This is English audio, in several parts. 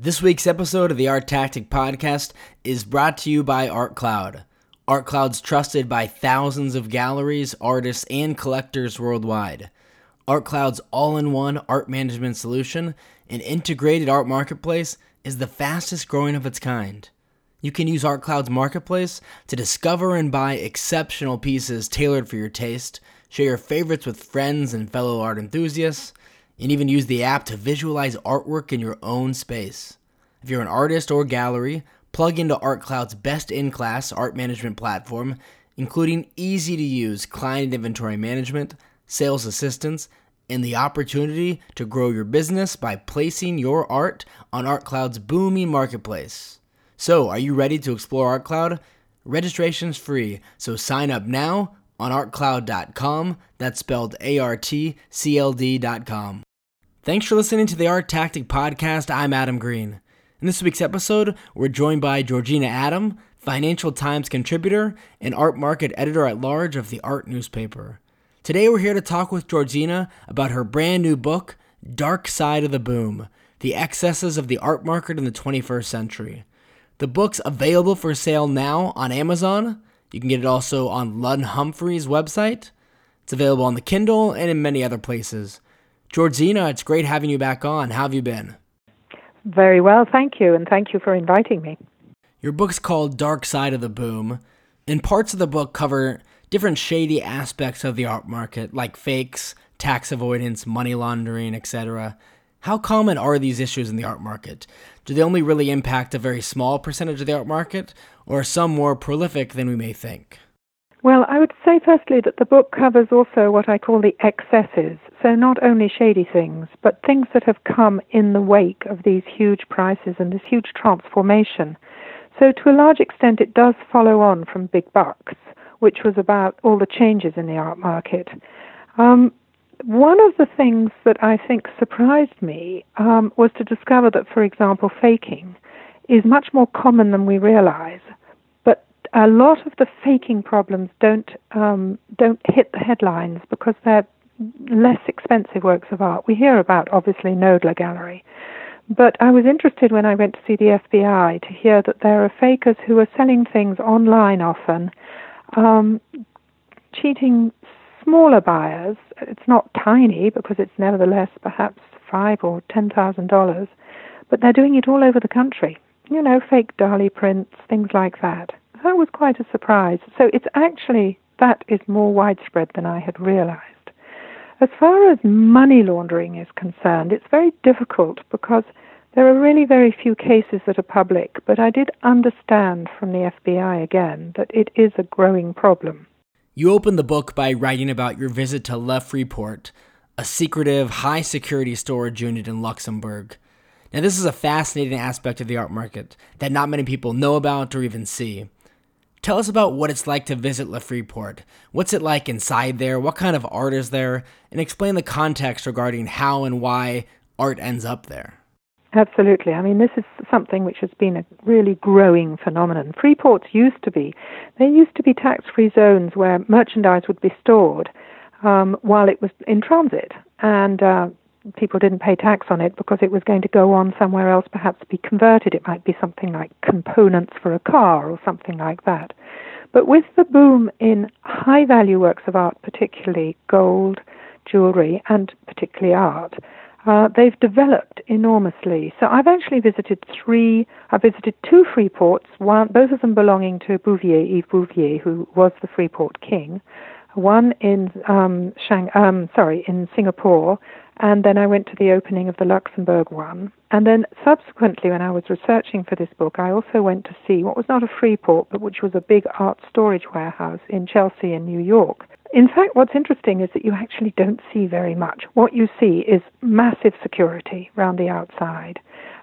This week's episode of the Art Tactic Podcast is brought to you by ArtCloud. ArtCloud's trusted by thousands of galleries, artists, and collectors worldwide. ArtCloud's all in one art management solution and integrated art marketplace is the fastest growing of its kind. You can use ArtCloud's marketplace to discover and buy exceptional pieces tailored for your taste, share your favorites with friends and fellow art enthusiasts, and even use the app to visualize artwork in your own space. If you're an artist or gallery, plug into ArtCloud's best in class art management platform, including easy to use client inventory management, sales assistance, and the opportunity to grow your business by placing your art on ArtCloud's booming marketplace. So, are you ready to explore ArtCloud? Registration's free, so sign up now on artcloud.com. That's spelled A R T C L D.com. Thanks for listening to the Art Tactic Podcast. I'm Adam Green. In this week's episode, we're joined by Georgina Adam, Financial Times contributor and art market editor at large of the Art newspaper. Today, we're here to talk with Georgina about her brand new book, Dark Side of the Boom The Excesses of the Art Market in the 21st Century. The book's available for sale now on Amazon. You can get it also on Lund Humphries' website. It's available on the Kindle and in many other places. Georgina, it's great having you back on. How have you been? Very well, thank you, and thank you for inviting me. Your book's called Dark Side of the Boom, and parts of the book cover different shady aspects of the art market, like fakes, tax avoidance, money laundering, etc. How common are these issues in the art market? Do they only really impact a very small percentage of the art market, or are some more prolific than we may think? Well, I would say firstly that the book covers also what I call the excesses. So, not only shady things, but things that have come in the wake of these huge prices and this huge transformation. So, to a large extent, it does follow on from Big Bucks, which was about all the changes in the art market. Um, one of the things that I think surprised me um, was to discover that, for example, faking is much more common than we realize But a lot of the faking problems don't um, don't hit the headlines because they're less expensive works of art. We hear about obviously Knoedler Gallery, but I was interested when I went to see the FBI to hear that there are fakers who are selling things online often, um, cheating smaller buyers. It's not tiny because it's nevertheless perhaps five or ten thousand dollars, but they're doing it all over the country. You know, fake Dali prints, things like that that was quite a surprise. So it's actually that is more widespread than I had realized. As far as money laundering is concerned, it's very difficult because there are really very few cases that are public, but I did understand from the FBI again that it is a growing problem. You open the book by writing about your visit to Le Freeport, a secretive, high security storage unit in Luxembourg. Now, this is a fascinating aspect of the art market that not many people know about or even see. Tell us about what it's like to visit Le Freeport. What's it like inside there? What kind of art is there? And explain the context regarding how and why art ends up there. Absolutely. I mean, this is something which has been a really growing phenomenon. Freeports used to be, there used to be tax free zones where merchandise would be stored um, while it was in transit. And uh, people didn't pay tax on it because it was going to go on somewhere else, perhaps be converted. It might be something like components for a car or something like that. But with the boom in high value works of art, particularly gold, jewelry, and particularly art, uh, they've developed enormously. So I've actually visited three, I've visited two Freeports, one, both of them belonging to Bouvier, Yves Bouvier, who was the Freeport king. One in um, Shang, um, sorry, in Singapore, and then I went to the opening of the Luxembourg one. And then subsequently, when I was researching for this book, I also went to see what was not a Freeport, but which was a big art storage warehouse in Chelsea in New York. In fact, what's interesting is that you actually don't see very much. What you see is massive security around the outside.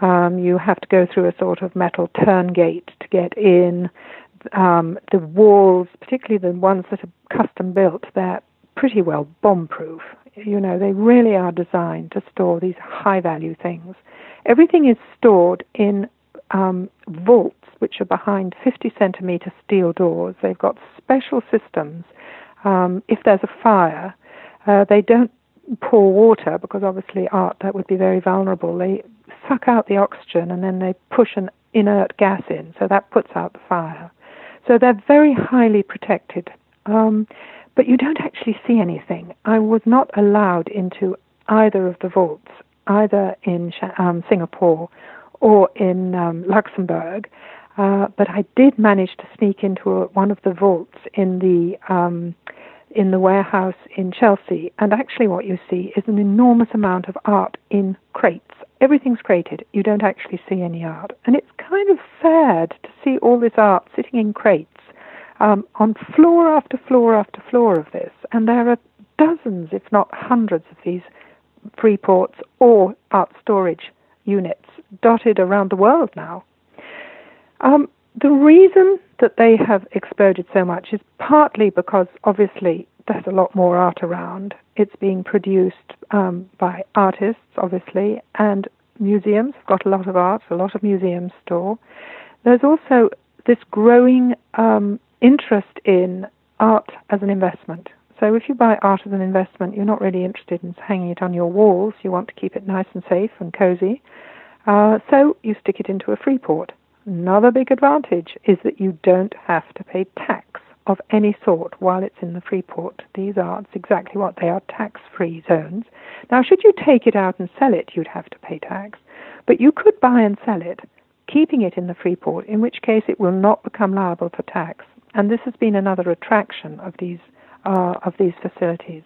Um, you have to go through a sort of metal turn gate to get in. Um, the walls, particularly the ones that are custom built, they're pretty well bomb proof. You know, they really are designed to store these high value things. Everything is stored in um, vaults, which are behind 50 centimeter steel doors. They've got special systems. Um, if there's a fire, uh, they don't pour water because obviously art that would be very vulnerable. They suck out the oxygen and then they push an inert gas in, so that puts out the fire. So they're very highly protected. Um, but you don't actually see anything. I was not allowed into either of the vaults, either in um, Singapore or in um, Luxembourg. Uh, but I did manage to sneak into a, one of the vaults in the um, in the warehouse in Chelsea, and actually, what you see is an enormous amount of art in crates. Everything's crated. You don't actually see any art, and it's kind of sad to see all this art sitting in crates um, on floor after floor after floor of this, and there are dozens, if not hundreds, of these free ports or art storage units dotted around the world now. Um, the reason that they have exploded so much is partly because obviously there's a lot more art around. It's being produced um, by artists, obviously, and museums have got a lot of art, a lot of museums store. There's also this growing um, interest in art as an investment. So if you buy art as an investment, you're not really interested in hanging it on your walls. You want to keep it nice and safe and cozy. Uh, so you stick it into a free port. Another big advantage is that you don't have to pay tax of any sort while it's in the free port. These are exactly what they are tax free zones. Now, should you take it out and sell it, you'd have to pay tax. But you could buy and sell it, keeping it in the free port, in which case it will not become liable for tax. And this has been another attraction of these, uh, of these facilities.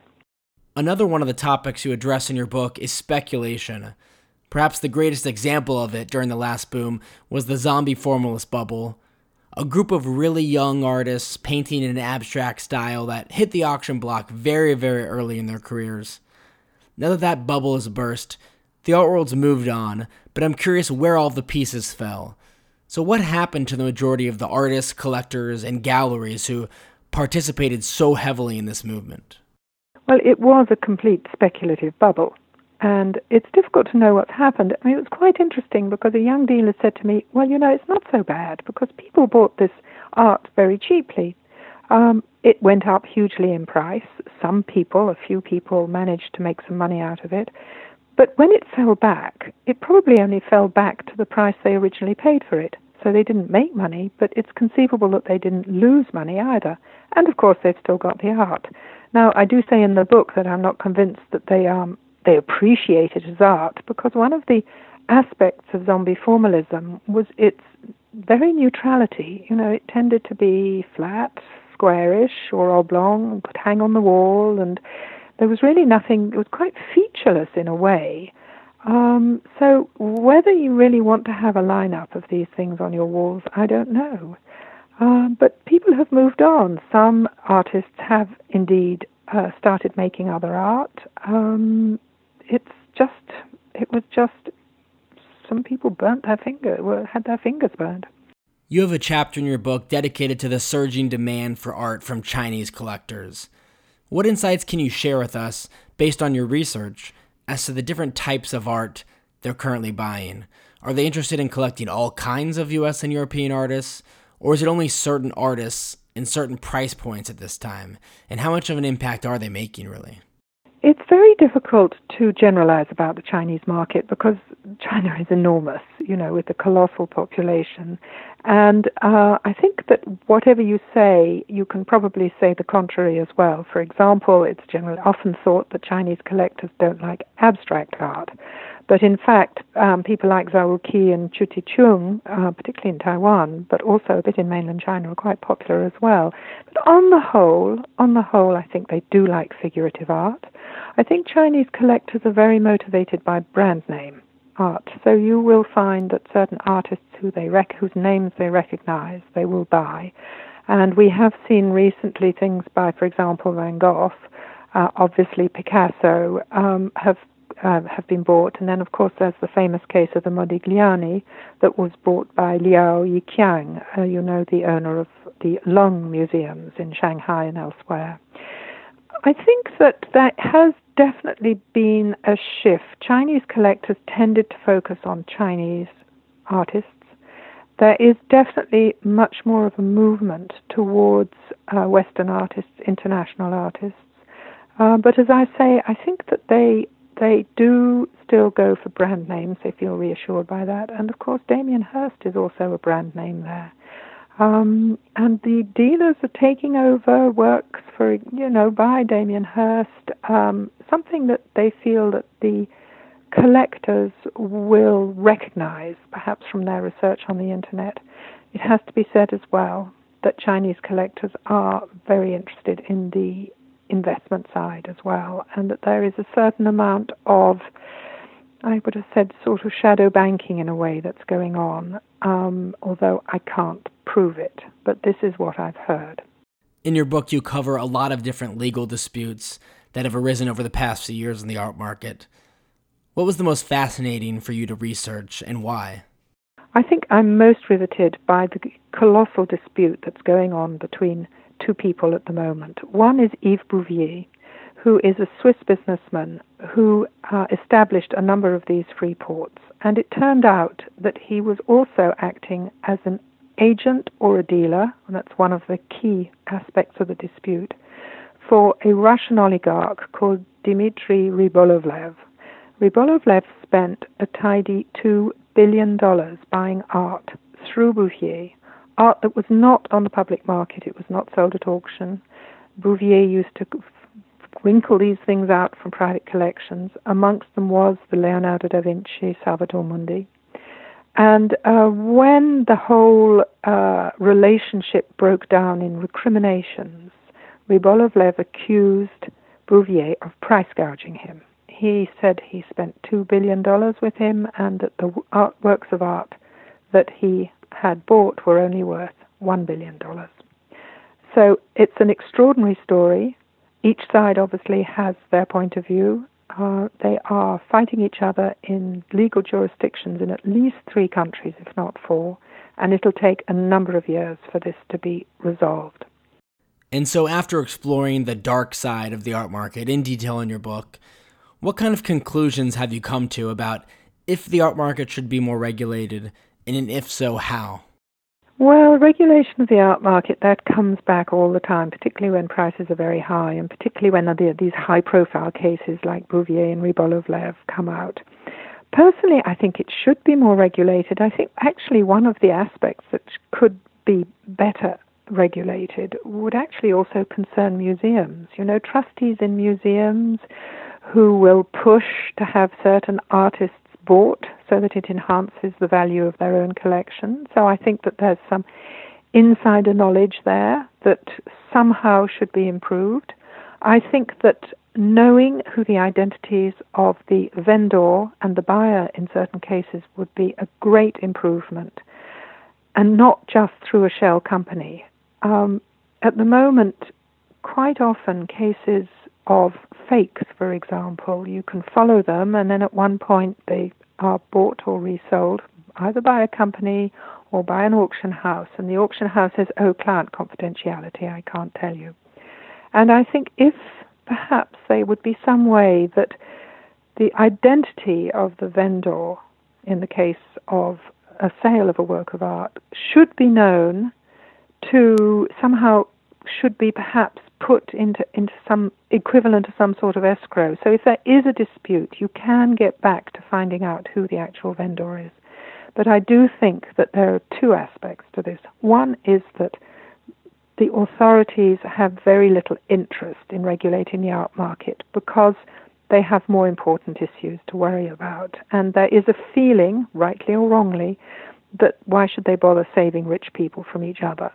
Another one of the topics you address in your book is speculation. Perhaps the greatest example of it during the last boom was the zombie formalist bubble, a group of really young artists painting in an abstract style that hit the auction block very, very early in their careers. Now that that bubble has burst, the art world's moved on, but I'm curious where all the pieces fell. So, what happened to the majority of the artists, collectors, and galleries who participated so heavily in this movement? Well, it was a complete speculative bubble. And it's difficult to know what's happened. I mean, it was quite interesting because a young dealer said to me, Well, you know, it's not so bad because people bought this art very cheaply. Um, it went up hugely in price. Some people, a few people, managed to make some money out of it. But when it fell back, it probably only fell back to the price they originally paid for it. So they didn't make money, but it's conceivable that they didn't lose money either. And of course, they've still got the art. Now, I do say in the book that I'm not convinced that they um, they appreciate it as art because one of the aspects of zombie formalism was its very neutrality. You know, it tended to be flat, squarish, or oblong, could hang on the wall, and there was really nothing, it was quite featureless in a way. Um, so, whether you really want to have a lineup of these things on your walls, I don't know. Uh, but people have moved on. Some artists have indeed uh, started making other art. Um, it's just it was just some people burnt their finger had their fingers burned. You have a chapter in your book dedicated to the surging demand for art from Chinese collectors. What insights can you share with us based on your research as to the different types of art they're currently buying? Are they interested in collecting all kinds of US and European artists, or is it only certain artists in certain price points at this time? And how much of an impact are they making, really? It's very difficult to generalize about the Chinese market because China is enormous, you know, with a colossal population. And uh, I think that whatever you say, you can probably say the contrary as well. For example, it's generally often thought that Chinese collectors don't like abstract art. But in fact, um, people like Zao Wou-Ki and Chu Teh-Chun, uh, particularly in Taiwan, but also a bit in mainland China, are quite popular as well. But on the whole, on the whole, I think they do like figurative art. I think Chinese collectors are very motivated by brand name art. So you will find that certain artists who they rec- whose names they recognize, they will buy. And we have seen recently things by, for example, Van Gogh, uh, obviously Picasso, um, have uh, have been bought. And then, of course, there's the famous case of the Modigliani that was bought by Liu Yiqian, uh, you know, the owner of the Long Museums in Shanghai and elsewhere. I think that there has definitely been a shift. Chinese collectors tended to focus on Chinese artists. There is definitely much more of a movement towards uh, Western artists, international artists. Uh, but as I say, I think that they they do still go for brand names. They feel reassured by that. And of course, Damien Hirst is also a brand name there. Um, and the dealers are taking over works for, you know, by Damien Hirst, um, something that they feel that the collectors will recognize, perhaps from their research on the internet. It has to be said as well that Chinese collectors are very interested in the investment side as well, and that there is a certain amount of, I would have said, sort of shadow banking in a way that's going on, um, although I can't prove it, but this is what I've heard. In your book, you cover a lot of different legal disputes that have arisen over the past few years in the art market. What was the most fascinating for you to research and why? I think I'm most riveted by the colossal dispute that's going on between two people at the moment. One is Yves Bouvier, who is a Swiss businessman who uh, established a number of these free ports. And it turned out that he was also acting as an agent or a dealer, and that's one of the key aspects of the dispute, for a Russian oligarch called Dmitry Rybolovlev. Rybolovlev spent a tidy $2 billion buying art through Bouvier, art that was not on the public market, it was not sold at auction. Bouvier used to wrinkle these things out from private collections. Amongst them was the Leonardo da Vinci Salvator Mundi. And uh, when the whole uh, relationship broke down in recriminations, Rybolovlev accused Bouvier of price gouging him. He said he spent $2 billion with him and that the art, works of art that he had bought were only worth $1 billion. So it's an extraordinary story. Each side obviously has their point of view, uh, they are fighting each other in legal jurisdictions in at least three countries, if not four, and it'll take a number of years for this to be resolved. And so, after exploring the dark side of the art market in detail in your book, what kind of conclusions have you come to about if the art market should be more regulated, and an if so, how? Well, regulation of the art market, that comes back all the time, particularly when prices are very high, and particularly when the, these high profile cases like Bouvier and Rybolovlev come out. Personally, I think it should be more regulated. I think actually one of the aspects that could be better regulated would actually also concern museums. You know, trustees in museums who will push to have certain artists bought so that it enhances the value of their own collection. So I think that there's some insider knowledge there that somehow should be improved. I think that knowing who the identities of the vendor and the buyer in certain cases would be a great improvement, and not just through a shell company. Um, at the moment, quite often cases of fakes, for example, you can follow them, and then at one point they are bought or resold either by a company or by an auction house, and the auction house says, oh, client confidentiality, I can't tell you. And I think if perhaps there would be some way that the identity of the vendor in the case of a sale of a work of art should be known to somehow should be perhaps put into, into some equivalent to some sort of escrow. So if there is a dispute, you can get back to finding out who the actual vendor is. But I do think that there are two aspects to this. One is that the authorities have very little interest in regulating the art market because they have more important issues to worry about. And there is a feeling, rightly or wrongly, that why should they bother saving rich people from each other?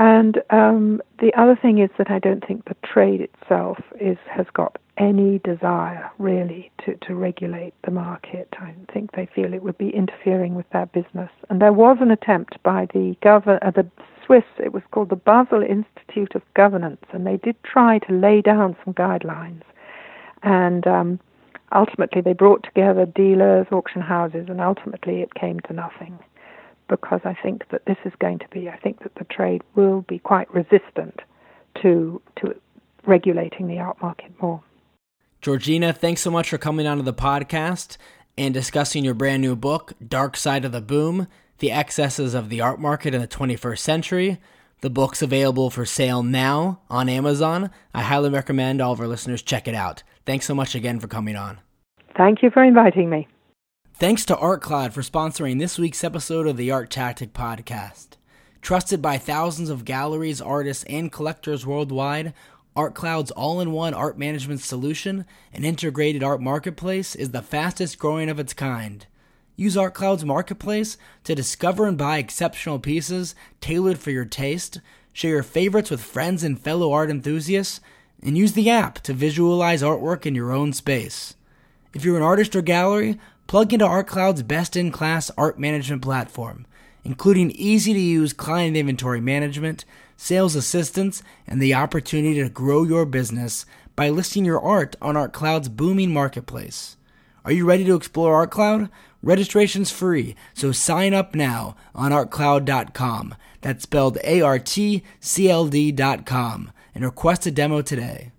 And um, the other thing is that I don't think the trade itself is has got any desire really to, to regulate the market. I think they feel it would be interfering with their business. And there was an attempt by the uh, the Swiss. It was called the Basel Institute of Governance, and they did try to lay down some guidelines. And um, ultimately, they brought together dealers, auction houses, and ultimately it came to nothing because I think that this is going to be, I think that the trade will be quite resistant to, to regulating the art market more. Georgina, thanks so much for coming onto the podcast and discussing your brand new book, Dark Side of the Boom The Excesses of the Art Market in the 21st Century. The book's available for sale now on Amazon. I highly recommend all of our listeners check it out. Thanks so much again for coming on. Thank you for inviting me. Thanks to ArtCloud for sponsoring this week's episode of the Art Tactic Podcast. Trusted by thousands of galleries, artists, and collectors worldwide, ArtCloud's all in one art management solution and integrated art marketplace is the fastest growing of its kind. Use ArtCloud's marketplace to discover and buy exceptional pieces tailored for your taste, share your favorites with friends and fellow art enthusiasts, and use the app to visualize artwork in your own space. If you're an artist or gallery, plug into ArtCloud's best in class art management platform, including easy to use client inventory management, sales assistance, and the opportunity to grow your business by listing your art on ArtCloud's booming marketplace. Are you ready to explore ArtCloud? Registration's free, so sign up now on artcloud.com. That's spelled A R T C L D.com and request a demo today.